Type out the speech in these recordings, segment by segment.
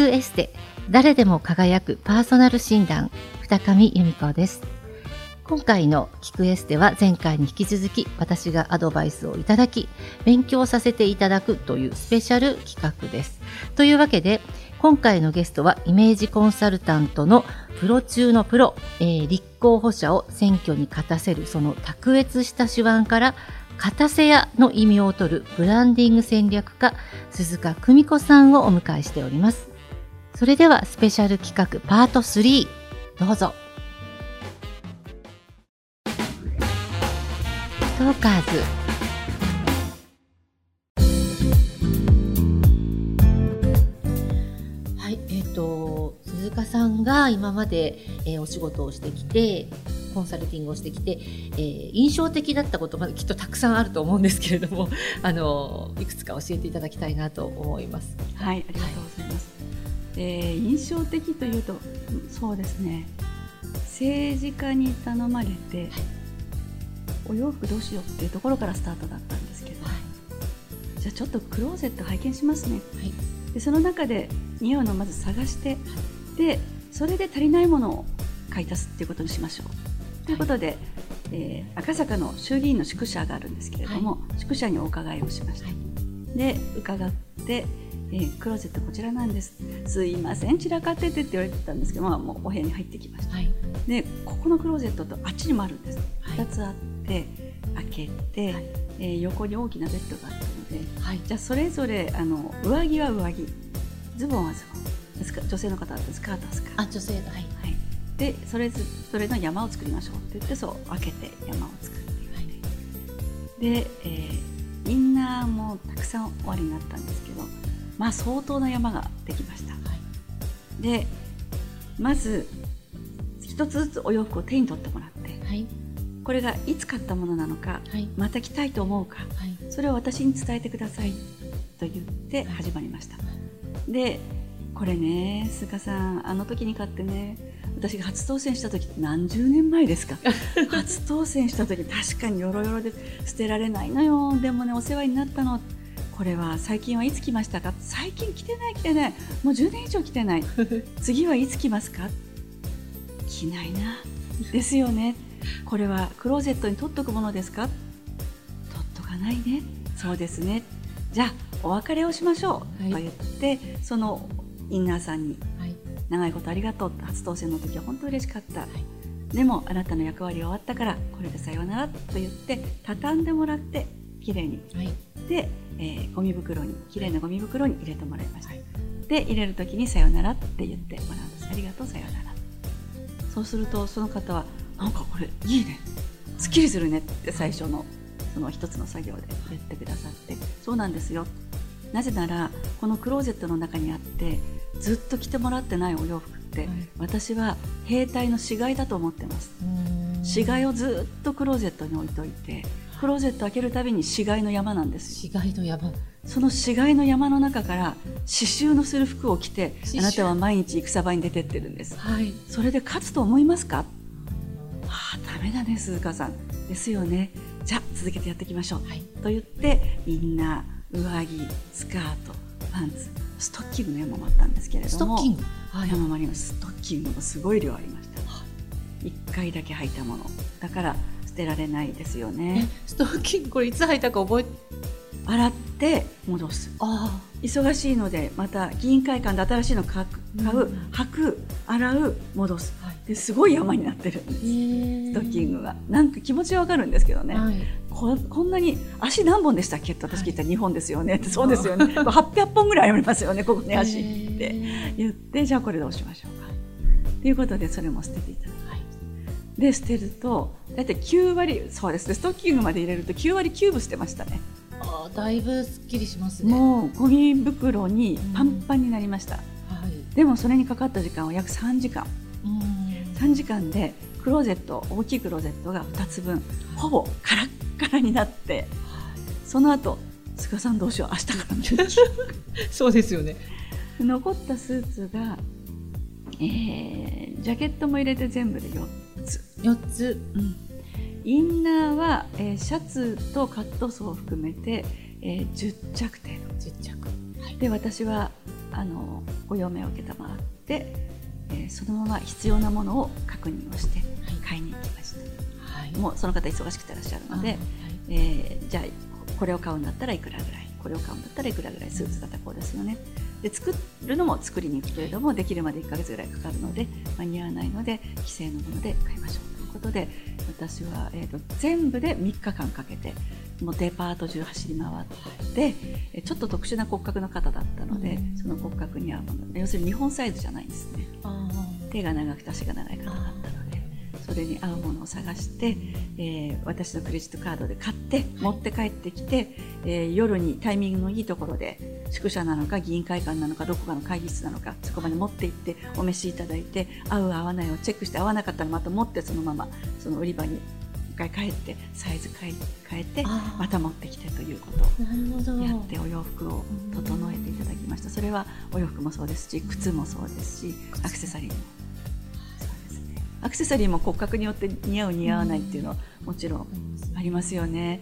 くエステ誰でも輝くパーソナル診断二上由美子です。今回の聞くエステは前回に引き続き私がアドバイスをいただき勉強させていただくというスペシャル企画です。というわけで今回のゲストはイメージコンサルタントのプロ中のプロ、えー、立候補者を選挙に勝たせるその卓越した手腕から勝たせ屋の意味を取るブランディング戦略家鈴鹿久美子さんをお迎えしております。それではスペシャル企画パート3どうぞ。トーカーズ。はいえっ、ー、と鈴鹿さんが今まで、えー、お仕事をしてきてコンサルティングをしてきて、えー、印象的だったことまできっとたくさんあると思うんですけれどもあのいくつか教えていただきたいなと思います。はいありがとうございます、はい、えー、印象的というとそうですね。政治家に頼まれて、はい、お洋服どうしようっていうところからスタートだったんですけど、はい、じゃあちょっとクローゼット拝見しますね、はい、でその中で似合うのをまず探して、でそれで足りないものを買い足すっていうことにしましょう。ということで、はい、えー、赤坂の衆議院の宿舎があるんですけれども、はい、宿舎にお伺いをしました。はい、で伺って、えー、クローゼットこちらなんです。すいません散らかっててって言われてたんですけど、まあ、もうお部屋に入ってきました。でここのクローゼットとあっちにもあるんです。2つあって開けて、はい、えー、横に大きなベッドがあったので、はい、じゃあそれぞれあの上着は上着。ズボンはズボン。女性の方はスカートはスカート。あ女性はい、はい。でそれぞれの山を作りましょうって言ってそう分けて山を作っていって、はい、で、えー、インナーもたくさん終わりになったんですけどまあ相当な山ができました、はい、でまず一つずつお洋服を手に取ってもらって、はい、これがいつ買ったものなのか、はい、また着たいと思うか、それを私に伝えてくださいと言って始まりました、でこれね菅さんあの時に買ってね私が初当選した時何十年前ですか。初当選した時確かによろよろで捨てられないのよ。でもねお世話になったのこれは最近はいつ来ましたか？最近来てない来てない。もう10年以上来てない。次はいつ来ますか？着ないな。ですよね。これはクローゼットに取っとくものですか？取っとかないね。そうですね。じゃあお別れをしましょう、と言ってそのインナーさんに長いことありがとう初当選の時は本当嬉しかった、はい、でもあなたの役割が終わったからこれでさようならと言って畳んでもらってきれいに、はい、で、えー、ゴミ袋にきれい。なゴミ袋に入れてもらいました、はい、で入れる時にさようならって言ってもらうんです。ありがとうさようなら。そうするとその方はなんかこれいいね。すっきりするねって最初のその一つの作業で言ってくださって。そうなんですよ。なぜならこのクローゼットの中にあってずっと着てもらってないお洋服って、はい、私は兵隊の死骸だと思ってます。死骸をずっとクローゼットに置いといてクローゼット開けるたびに死骸の山なんです。死骸の山。その死骸の山の中から刺繍のする服を着てあなたは毎日戦場に出てってるんです、はい、それで勝つと思いますか？ああダメだね鈴鹿さん。ですよね。じゃあ続けてやっていきましょう、はい、と言ってインナー上着スカートパンツストッキングの山もあったんですけれどもストッキング、はい、山もあります。ストッキングもすごい量ありました、はい、1回だけ履いたもの。だから捨てられないですよね。ストッキングこれいつ履いたか覚え洗って戻す。あ忙しいのでまた議員会館で新しいの買う、履く洗う戻す、はい、ですごい山になってるんです。ストッキングが。なんか気持ちはわかるんですけどね、はい、ここんなに足何本でしたっけ？って私聞いたら2本ですよね。ってそうですよね。800本ぐらいありますよねここに足って。言ってじゃあこれどうしましょうか。ということでそれも捨てていただ。で捨てると大体9割そうです。ねストッキングまで入れると9割9分捨てましたね。あだいぶすっきりしますね。もうゴミ袋にパンパンになりました、うん、はい、でもそれにかかった時間は約3時間、うん、3時間でクローゼット大きいクローゼットが2つ分ほぼカラッカラになって、はい、その後菅さんどうしよう明日から そうですよね。残ったスーツが、えー、ジャケットも入れて全部で4つ4つ、うん。インナーは、えー、シャツとカットソーを含めて、えー、10着程度。10着、はい、で私はあのご用命を承って、えー、そのまま必要なものを確認をして買いに行きました、はい、もうその方忙しくてらっしゃるので、はい、えー、じゃあこれを買うんだったらいくらぐらいこれを買うんだったらいくらぐらいスーツだったらこうですよねで作るのも作りに行くけれどもできるまで1ヶ月ぐらいかかるので間に合わないので規制のもので買いましょうということで私は、えーと、全部で3日間かけてもうデパート中走り回って、ちょっと特殊な骨格の方だったので、その骨格に合うもの要するに日本サイズじゃないんですね。手が長くて足が長い方だったのでそれに合うものを探して、えー、私のクレジットカードで買って持って帰ってきて、えー、夜にタイミングのいいところで宿舎なのか議員会館なのかどこかの会議室なのかそこまで持って行ってお召しいただいて合う合わないをチェックして合わなかったらまた持ってそのままその売り場に回帰ってサイズ変え変えてまた持ってきてということをやってお洋服を整えていただきました。それはお洋服もそうですし靴もそうですしアクセサリーもアクセサリーも骨格によって似合う似合わないっていうのはもちろんありますよね。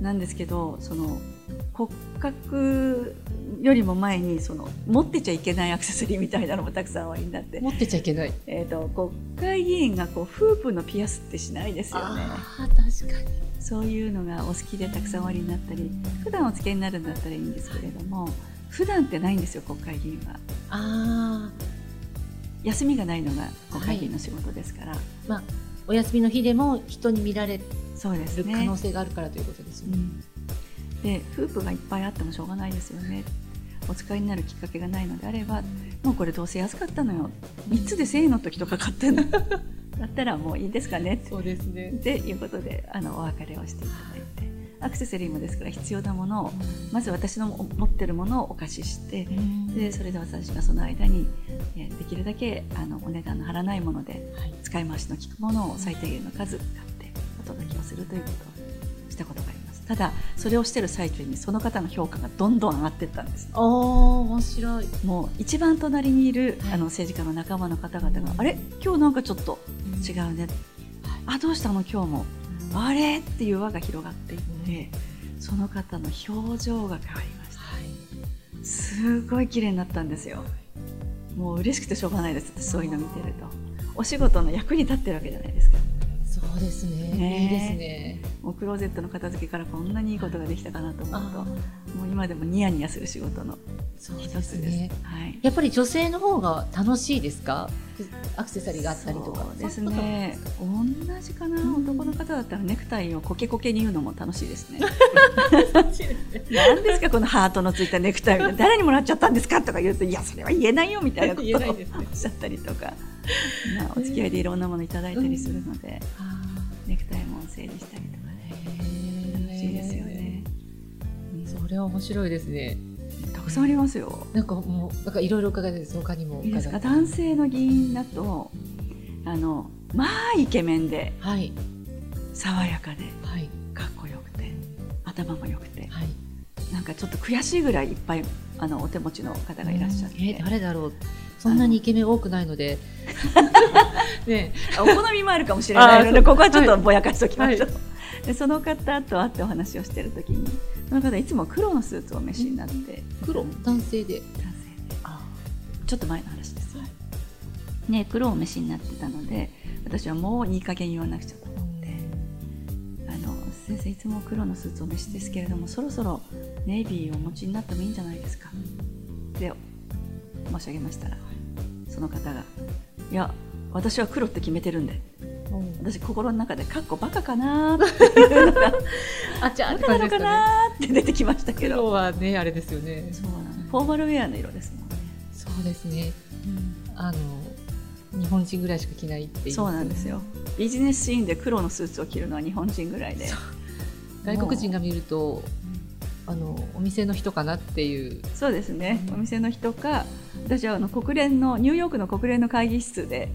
なんですけどその骨格よりも前にその持ってちゃいけないアクセサリーみたいなのもたくさんおありになって。持ってちゃいけない、えーと、国会議員がこうフープのピアスってしないですよね。あ確かにそういうのがお好きでたくさんおありになったり普段お付けになるんだったらいいんですけれども普段ってないんですよ国会議員は。あ休みがないのが国会議員の仕事ですから、はい、まあ、お休みの日でも人に見られる可能性があるからということですよね。でフープがいっぱいあってもしょうがないですよね。お使いになるきっかけがないのであればもうこれどうせ安かったのよ。3つで1000円の時とか買ってんの。だったらもういいですかね。そうですね。っていうことであのお別れをしていただいてアクセサリーもですから必要なものをまず私の持ってるものをお貸ししてでそれで私がその間にできるだけあのお値段の張らないもので使い回しの利くものを最低限の数買ってお届けをするということをしたことがあります。ただそれをしてる最中にその方の評価がどんどん上がっていったんです、ああ面白い。もう一番隣にいる、あの政治家の仲間の方々が、あれ？今日なんかちょっと違うね、あどうしたの？今日も、あれっていう輪が広がっていって、その方の表情が変わりました、すごい綺麗になったんですよ。もう嬉しくてしょうがないですそういうの見てると。お仕事の役に立ってるわけじゃないですか。そうですね。ね。いいですね。もうクローゼットの片付けからこんなにいいことができたかなと思うと、もう今でもニヤニヤする仕事の一つです。ね、はい。やっぱり女性の方が楽しいですか？アクセサリーがあったりとか。ですね。同じかな、うん、男の方だったらネクタイをコケコケに言うのも楽しいですね。何ですかこのハートのついたネクタイ誰にもらっちゃったんですかとか言うといやそれは言えないよみたいなことをおっしゃったりとか、まあ お付き合いでいろんなものいただいたりするので。うんネクタイも整理したりとかね楽しいですよねそれは面白いですねたくさんありますよ。なんかもうなんかいろいろ伺いです他にも。いいですか？男性の議員だとあのまあイケメンで、はい、爽やかで、はい、かっこよくて頭もよくて、はい、なんかちょっと悔しいぐらいいっぱいあのお手持ちの方がいらっしゃって、えー、誰だろう？そんなにイケメン多くないので。ね、お好みもあるかもしれないのでここはちょっとぼやかしておきましょう、はい、でその方と会ってお話をしている時にその方いつも黒のスーツをお召しになって。黒？男性で。男性で。ちょっと前の話ですよ、はい、ね黒をお召しになってたので私はもういい加減言わなくちゃと思って。あの先生いつも黒のスーツをお召しですけれどもそろそろネイビーをお持ちになってもいいんじゃないですか。って申し上げましたらその方が「いや私は黒って決めてるんで」私心の中で「かっこバカかな」って。いうのがあじゃあバカなのかなって出てきましたけど。黒はねあれですよね。そうフォーマルウェアの色ですもんね。そうですね、うん、あの日本人ぐらいしか着ないっていう、そうなんですよ。ビジネスシーンで黒のスーツを着るのは日本人ぐらいで。外国人が見るとあのお店の人かなっていう。そうですね、うん、お店の人か私はあの国連のニューヨークの国連の会議室で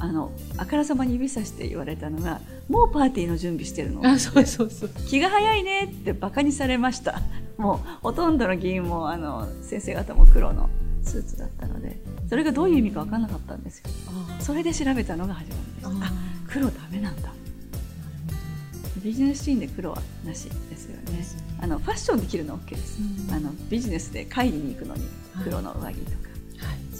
あのあからさまに指さして言われたのがもうパーティーの準備してるの。あそうそうそう。気が早いね。ってバカにされました。もうほとんどの議員もあの先生方も黒のスーツだったので。それがどういう意味か分からなかったんですよ。それで調べたのが始まりです。あ黒ダメなんだ。ビジネスシーンで黒はなしですよね。あのファッションで着るの OK です。うん、あのビジネスで会議に行くのに黒の上着とか、はい、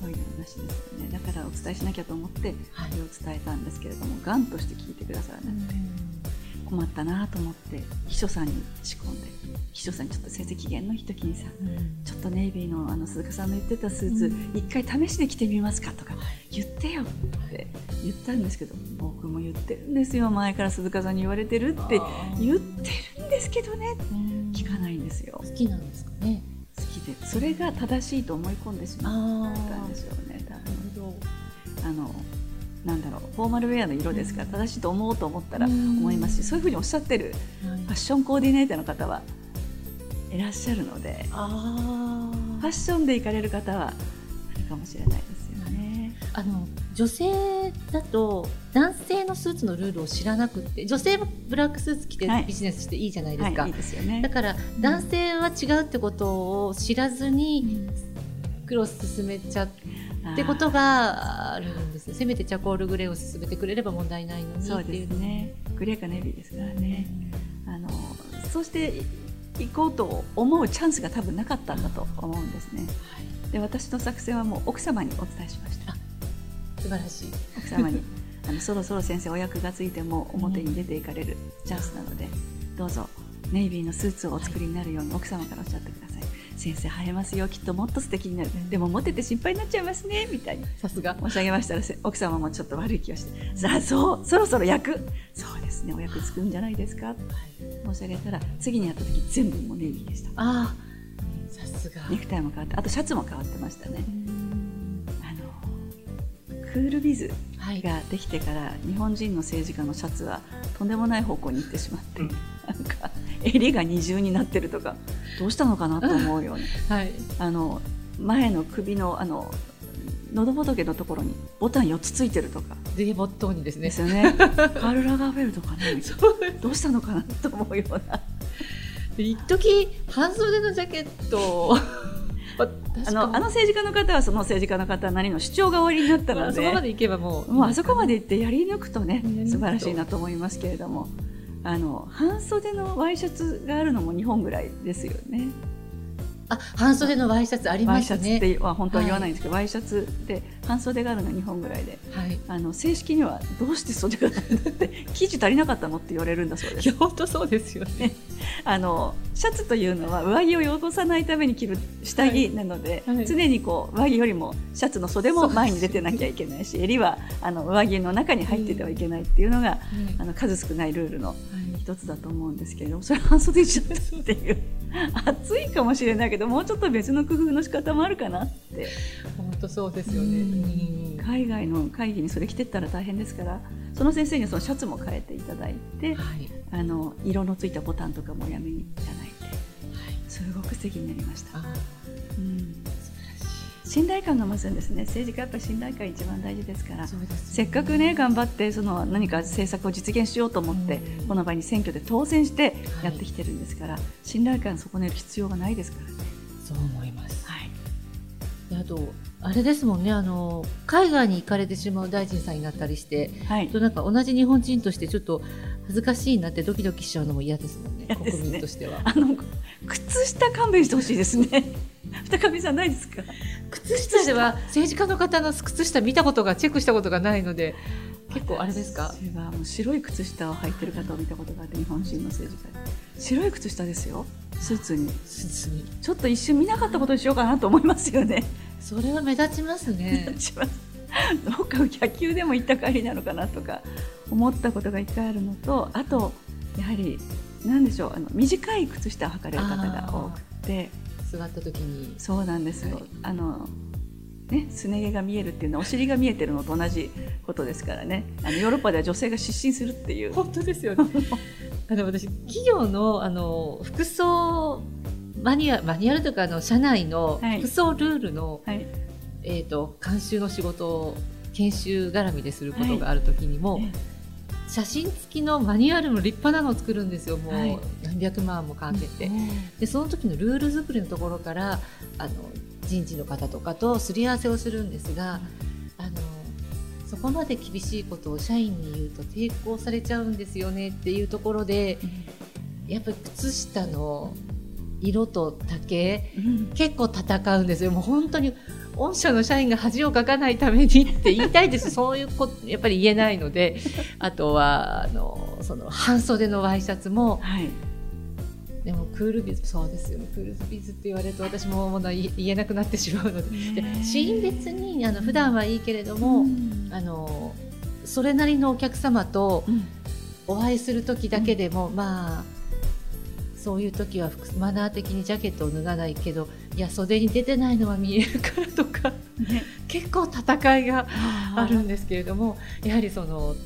そういうのなしですよね。だからお伝えしなきゃと思ってこれを伝えたんですけれども、がんとして聞いてくださらなくて。困ったなと思って秘書さんに仕込んで秘書さんにちょっと先生機嫌のいい時にさ、うん、ちょっとネイビーのあの鈴鹿さんの言ってたスーツ、一、うん、回試しで着てみますかとか言ってよって言ったんですけど僕も言ってるんですよ。前から鈴鹿さんに言われてるって言ってるんですけどね、聞かないんですよ。好きなんですかね好きでそれが正しいと思い込んでしまったんですよねあのなんだろう。フォーマルウェアの色ですから正しいと思おうと思ったら思いますしそういうふうにおっしゃってるファッションコーディネーターの方はいらっしゃるのでファッションで行かれる方はあるかもしれない。あの女性だと男性のスーツのルールを知らなくて女性もブラックスーツ着てビジネスしていいじゃないですか、はいはい、いいですよね、だから男性は違うってことを知らずにクロス進めちゃってことがあるんですせめてチャコールグレーを進めてくれれば問題ないのにそうですね。グレーかネビーですからね、うん、あのそうして行こうと思うチャンスが多分なかったんだと思うんですね、はい、で私の作戦はもう奥様にお伝えしました素晴らしい。奥様にあのそろそろ先生お役がついても表に出ていかれるチャンスなので、どうぞネイビーのスーツをお作りになるように奥様からおっしゃってください。先生生えますよきっともっと素敵になる、でもモテて心配になっちゃいますねみたいに。さすが。申し上げましたら奥様もちょっと悪い気がしてさあそうそろそろ役そうですねお役つくんじゃないですか、はい、申し上げたら次に会った時全部もネイビーでした。あさすが。ネクタイも変わってあとシャツも変わってましたね。あのクールビズができてから、日本人の政治家のシャツはとんでもない方向に行ってしまって、うん、なんか襟が二重になってるとかどうしたのかなと思うように、はい、あの前の首のあの喉仏のところにボタン4つついてるとか。デボットにですね。ですよね。カール・ラガーフェルとかね。どうしたのかなと思うような。一時半袖のジャケットあのあの政治家の方はその政治家の方なりの主張が終わりになったので、そこまでいけばもう。もうあそこまで行ってやり抜くとね素晴らしいなと思いますけれども。あの半袖のワイシャツがあるのも日本ぐらいですよね。あ半袖のワイシャツありますね。ワイシャツっては本当は言わないんですけど、はい、ワイシャツで半袖があるのは日本ぐらいで、はい、あの正式にはどうして袖がないんだって 生地足りなかったのって言われるんだそうです。本当そうですよね。あのシャツというのは上着を汚さないために着る下着なので、はいはい、常にこう上着よりもシャツの袖も前に出てなきゃいけないし、襟はあの上着の中に入っててはいけないっていうのが、うん、あの数少ないルールの一つだと思うんですけれども、それ半袖にしちゃったっていう。暑いかもしれないけどもうちょっと別の工夫の仕方もあるかなって。本当そうですよね。海外の会議にそれ着てったら大変ですからその先生にそのシャツも変えていただいて、はい、あの色のついたボタンとかもやめにいただいて、はい、すごく素敵になりました。うん信頼感が増すんですね。政治家やっぱり信頼感一番大事ですから、ね、せっかくね頑張ってその何か政策を実現しようと思って、この場に選挙で当選してやってきてるんですから、はい、信頼感損ねる必要がないですからね。そう思います、はい、あとあれですもんねあの海外に行かれてしまう大臣さんになったりして、はい、となんか同じ日本人としてちょっと恥ずかしいなってドキドキしちゃうのも嫌ですもんね、ね、国民としては。あの靴下勘弁してほしいですね。二上さんないですか。靴下では政治家の方の靴下見たことがチェックしたことがないので。結構あれですか。はもう白い靴下を履いてる方を見たことがあって日本人の政治家白い靴下ですよ。スーツに。スーツに。ちょっと一瞬見なかったことにしようかなと思いますよね。それは目立ちますね。目立ちます。どうか野球でも行った帰りなのかなとか思ったことが一回あるのとあとやはり何でしょうあの短い靴下を履かれる方が多くて座った時に。そうなんです。よ、はい、あのね、すね毛が見えるっていうのはお尻が見えてるのと同じことですからね。あのヨーロッパでは女性が失神するっていう。本当ですよね。あの私企業のあの服装マニュアマニュアルとかあの社内の服装ルールの、はい、えーと、監修の仕事を研修絡みですることがある時にも、はい、写真付きのマニュアルの立派なのを作るんですよ。もう何百万もかけて、でその時のルール作りのところからあの人事の方とかとすり合わせをするんですが、あのそこまで厳しいことを社員に言うと抵抗されちゃうんですよねっていうところで、やっぱり靴下の色と丈、うん、結構戦うんですよ。もう本当に御社の社員が恥をかかないためにって言いたいです。そういうこと やっぱり言えないのであとはあのその半袖のワイシャツも、はい、でもクールビズそうですよ。ねクールビズって言われると私ももう言えなくなってしまうので。でシーン別にあの普段はいいけれども、うん、あのそれなりのお客様とお会いする時だけでも、うん、まあそういう時はマナー的にジャケットを脱がないけどいや袖に出てないのは見えるからとか、ね、結構戦いがあるんですけれどもやはりその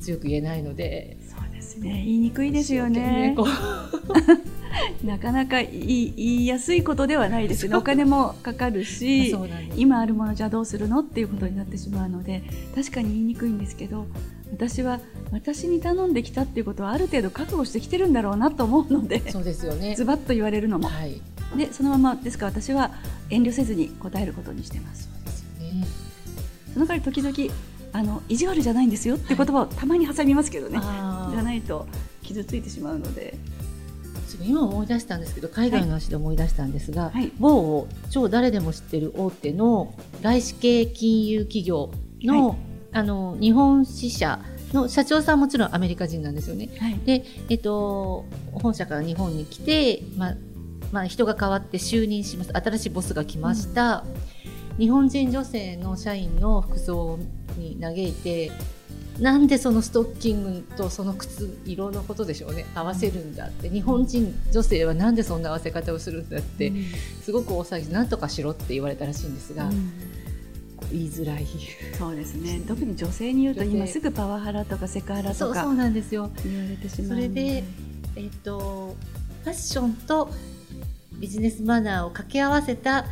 強く言えないのでそうですね。言いにくいですよね。なかなか言い言いやすいことではないですね。お金もかかるし今あるものじゃどうするの？っていうことになってしまうので確かに言いにくいんですけど私は私に頼んできたっていうことはある程度覚悟してきてるんだろうなと思うのでそうですよね。ズバッと言われるのも、はい、でそのままですから私は遠慮せずに答えることにしてます。そうですよね。その代わり時々あの意地悪じゃないんですよって言葉をたまに挟みますけどね、はい、じゃないと傷ついてしまうので。今思い出したんですけど海外の話で思い出したんですが、はい、某超誰でも知ってる大手の外資系金融企業の、はい、あの日本支社の社長さんもちろんアメリカ人なんですよね。はい、で、えっと、本社から日本に来て、まあまあ、人が変わって就任します。新しいボスが来ました、うん、日本人女性の社員の服装に嘆いてなんでそのストッキングとその靴色のことでしょうね。合わせるんだって。日本人女性はなんでそんな合わせ方をするんだって、うん、すごく大騒ぎなんとかしろって言われたらしいんですが。うん言いづらい。そうですね。特に女性に言うと今すぐパワハラとかセクハラとかそうなんですよ。言われてしまうそれで、えーとファッションとビジネスマナーを掛け合わせた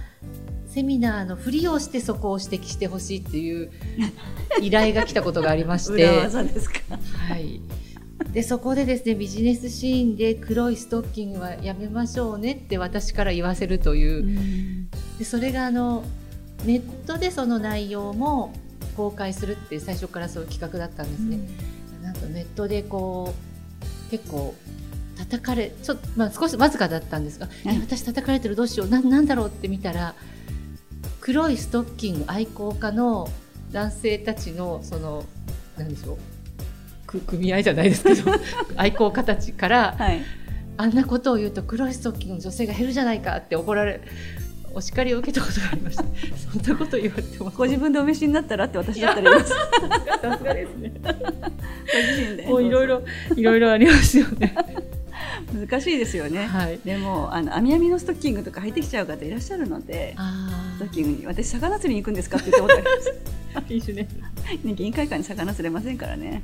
セミナーのふりをしてそこを指摘してほしいっていう 依頼が来たことがありまして。はい、でそこでですねビジネスシーンで黒いストッキングはやめましょうねって私から言わせるという、うでそれがあのネットでその内容も公開するって最初からそういう企画だったんですね。うん、なんとネットでこう結構叩かれちょっと、まあ、少しわずかだったんですが、うん、私叩かれてるどうしようななんだろうって見たら黒いストッキング愛好家の男性たちのその何でしょう組合じゃないですけど 愛好家たちから、はい、あんなことを言うと黒いストッキングの女性が減るじゃないかって怒られお叱りを受けたことがありました。そんなこと言われても。ご自分でお召しになったらって私だったら言います。さすがですね。ご自身で。もういろいろいろいろありますよね。難しいですよね、はい、でもあの網網のストッキングとか履いてきちゃう方いらっしゃるのでストッキングに私魚釣りに行くんですかって言ったことあります。いいね。ね議員会館に魚釣れませんからね。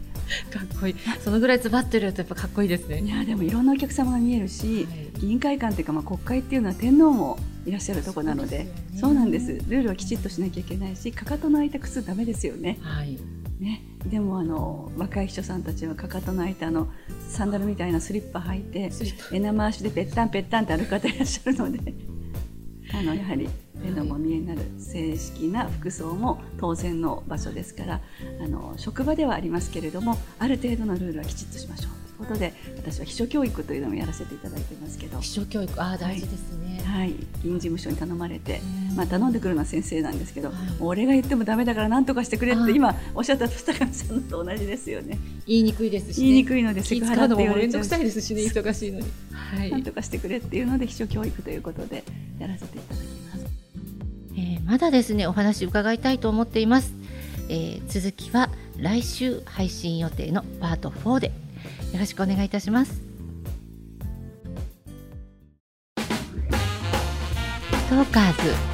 かっこいい。そのぐらいズバってるとやっぱかっこいいですね。いやでもいろんなお客様が見えるし、はい、議員会館っていうかまあ国会っていうのは天皇もいらっしゃるところなのでそうなんです。ルールはきちっとしなきゃいけないしかかとの開いた靴ダメですよね。はい。ね、でもあの若い秘書さんたちはかかとの開いたのサンダルみたいなスリッパ履いて枝回しでぺったんぺったんって歩く方いらっしゃるので あのやはり目のも見えになる正式な服装も当然の場所ですからあの職場ではありますけれどもある程度のルールはきちっとしましょう。ことで私は秘書教育というのもやらせていただいてますけど。秘書教育ああ大事ですね、はい、はい、議員事務所に頼まれて、まあ、頼んでくるのは先生なんですけど、はい、俺が言ってもだめだから何とかしてくれって今おっしゃった二上さんと同じですよね。言いにくいですし、ね、言いにくいのでセクハラって言われちゃうくさいですしね忙しいのに、はい、何とかしてくれっていうので秘書教育ということでやらせていただきます、えー、まだですねお話伺いたいと思っています、えー、続きは来週配信予定のパート4でよろしくお願いいたします。トーカーズ。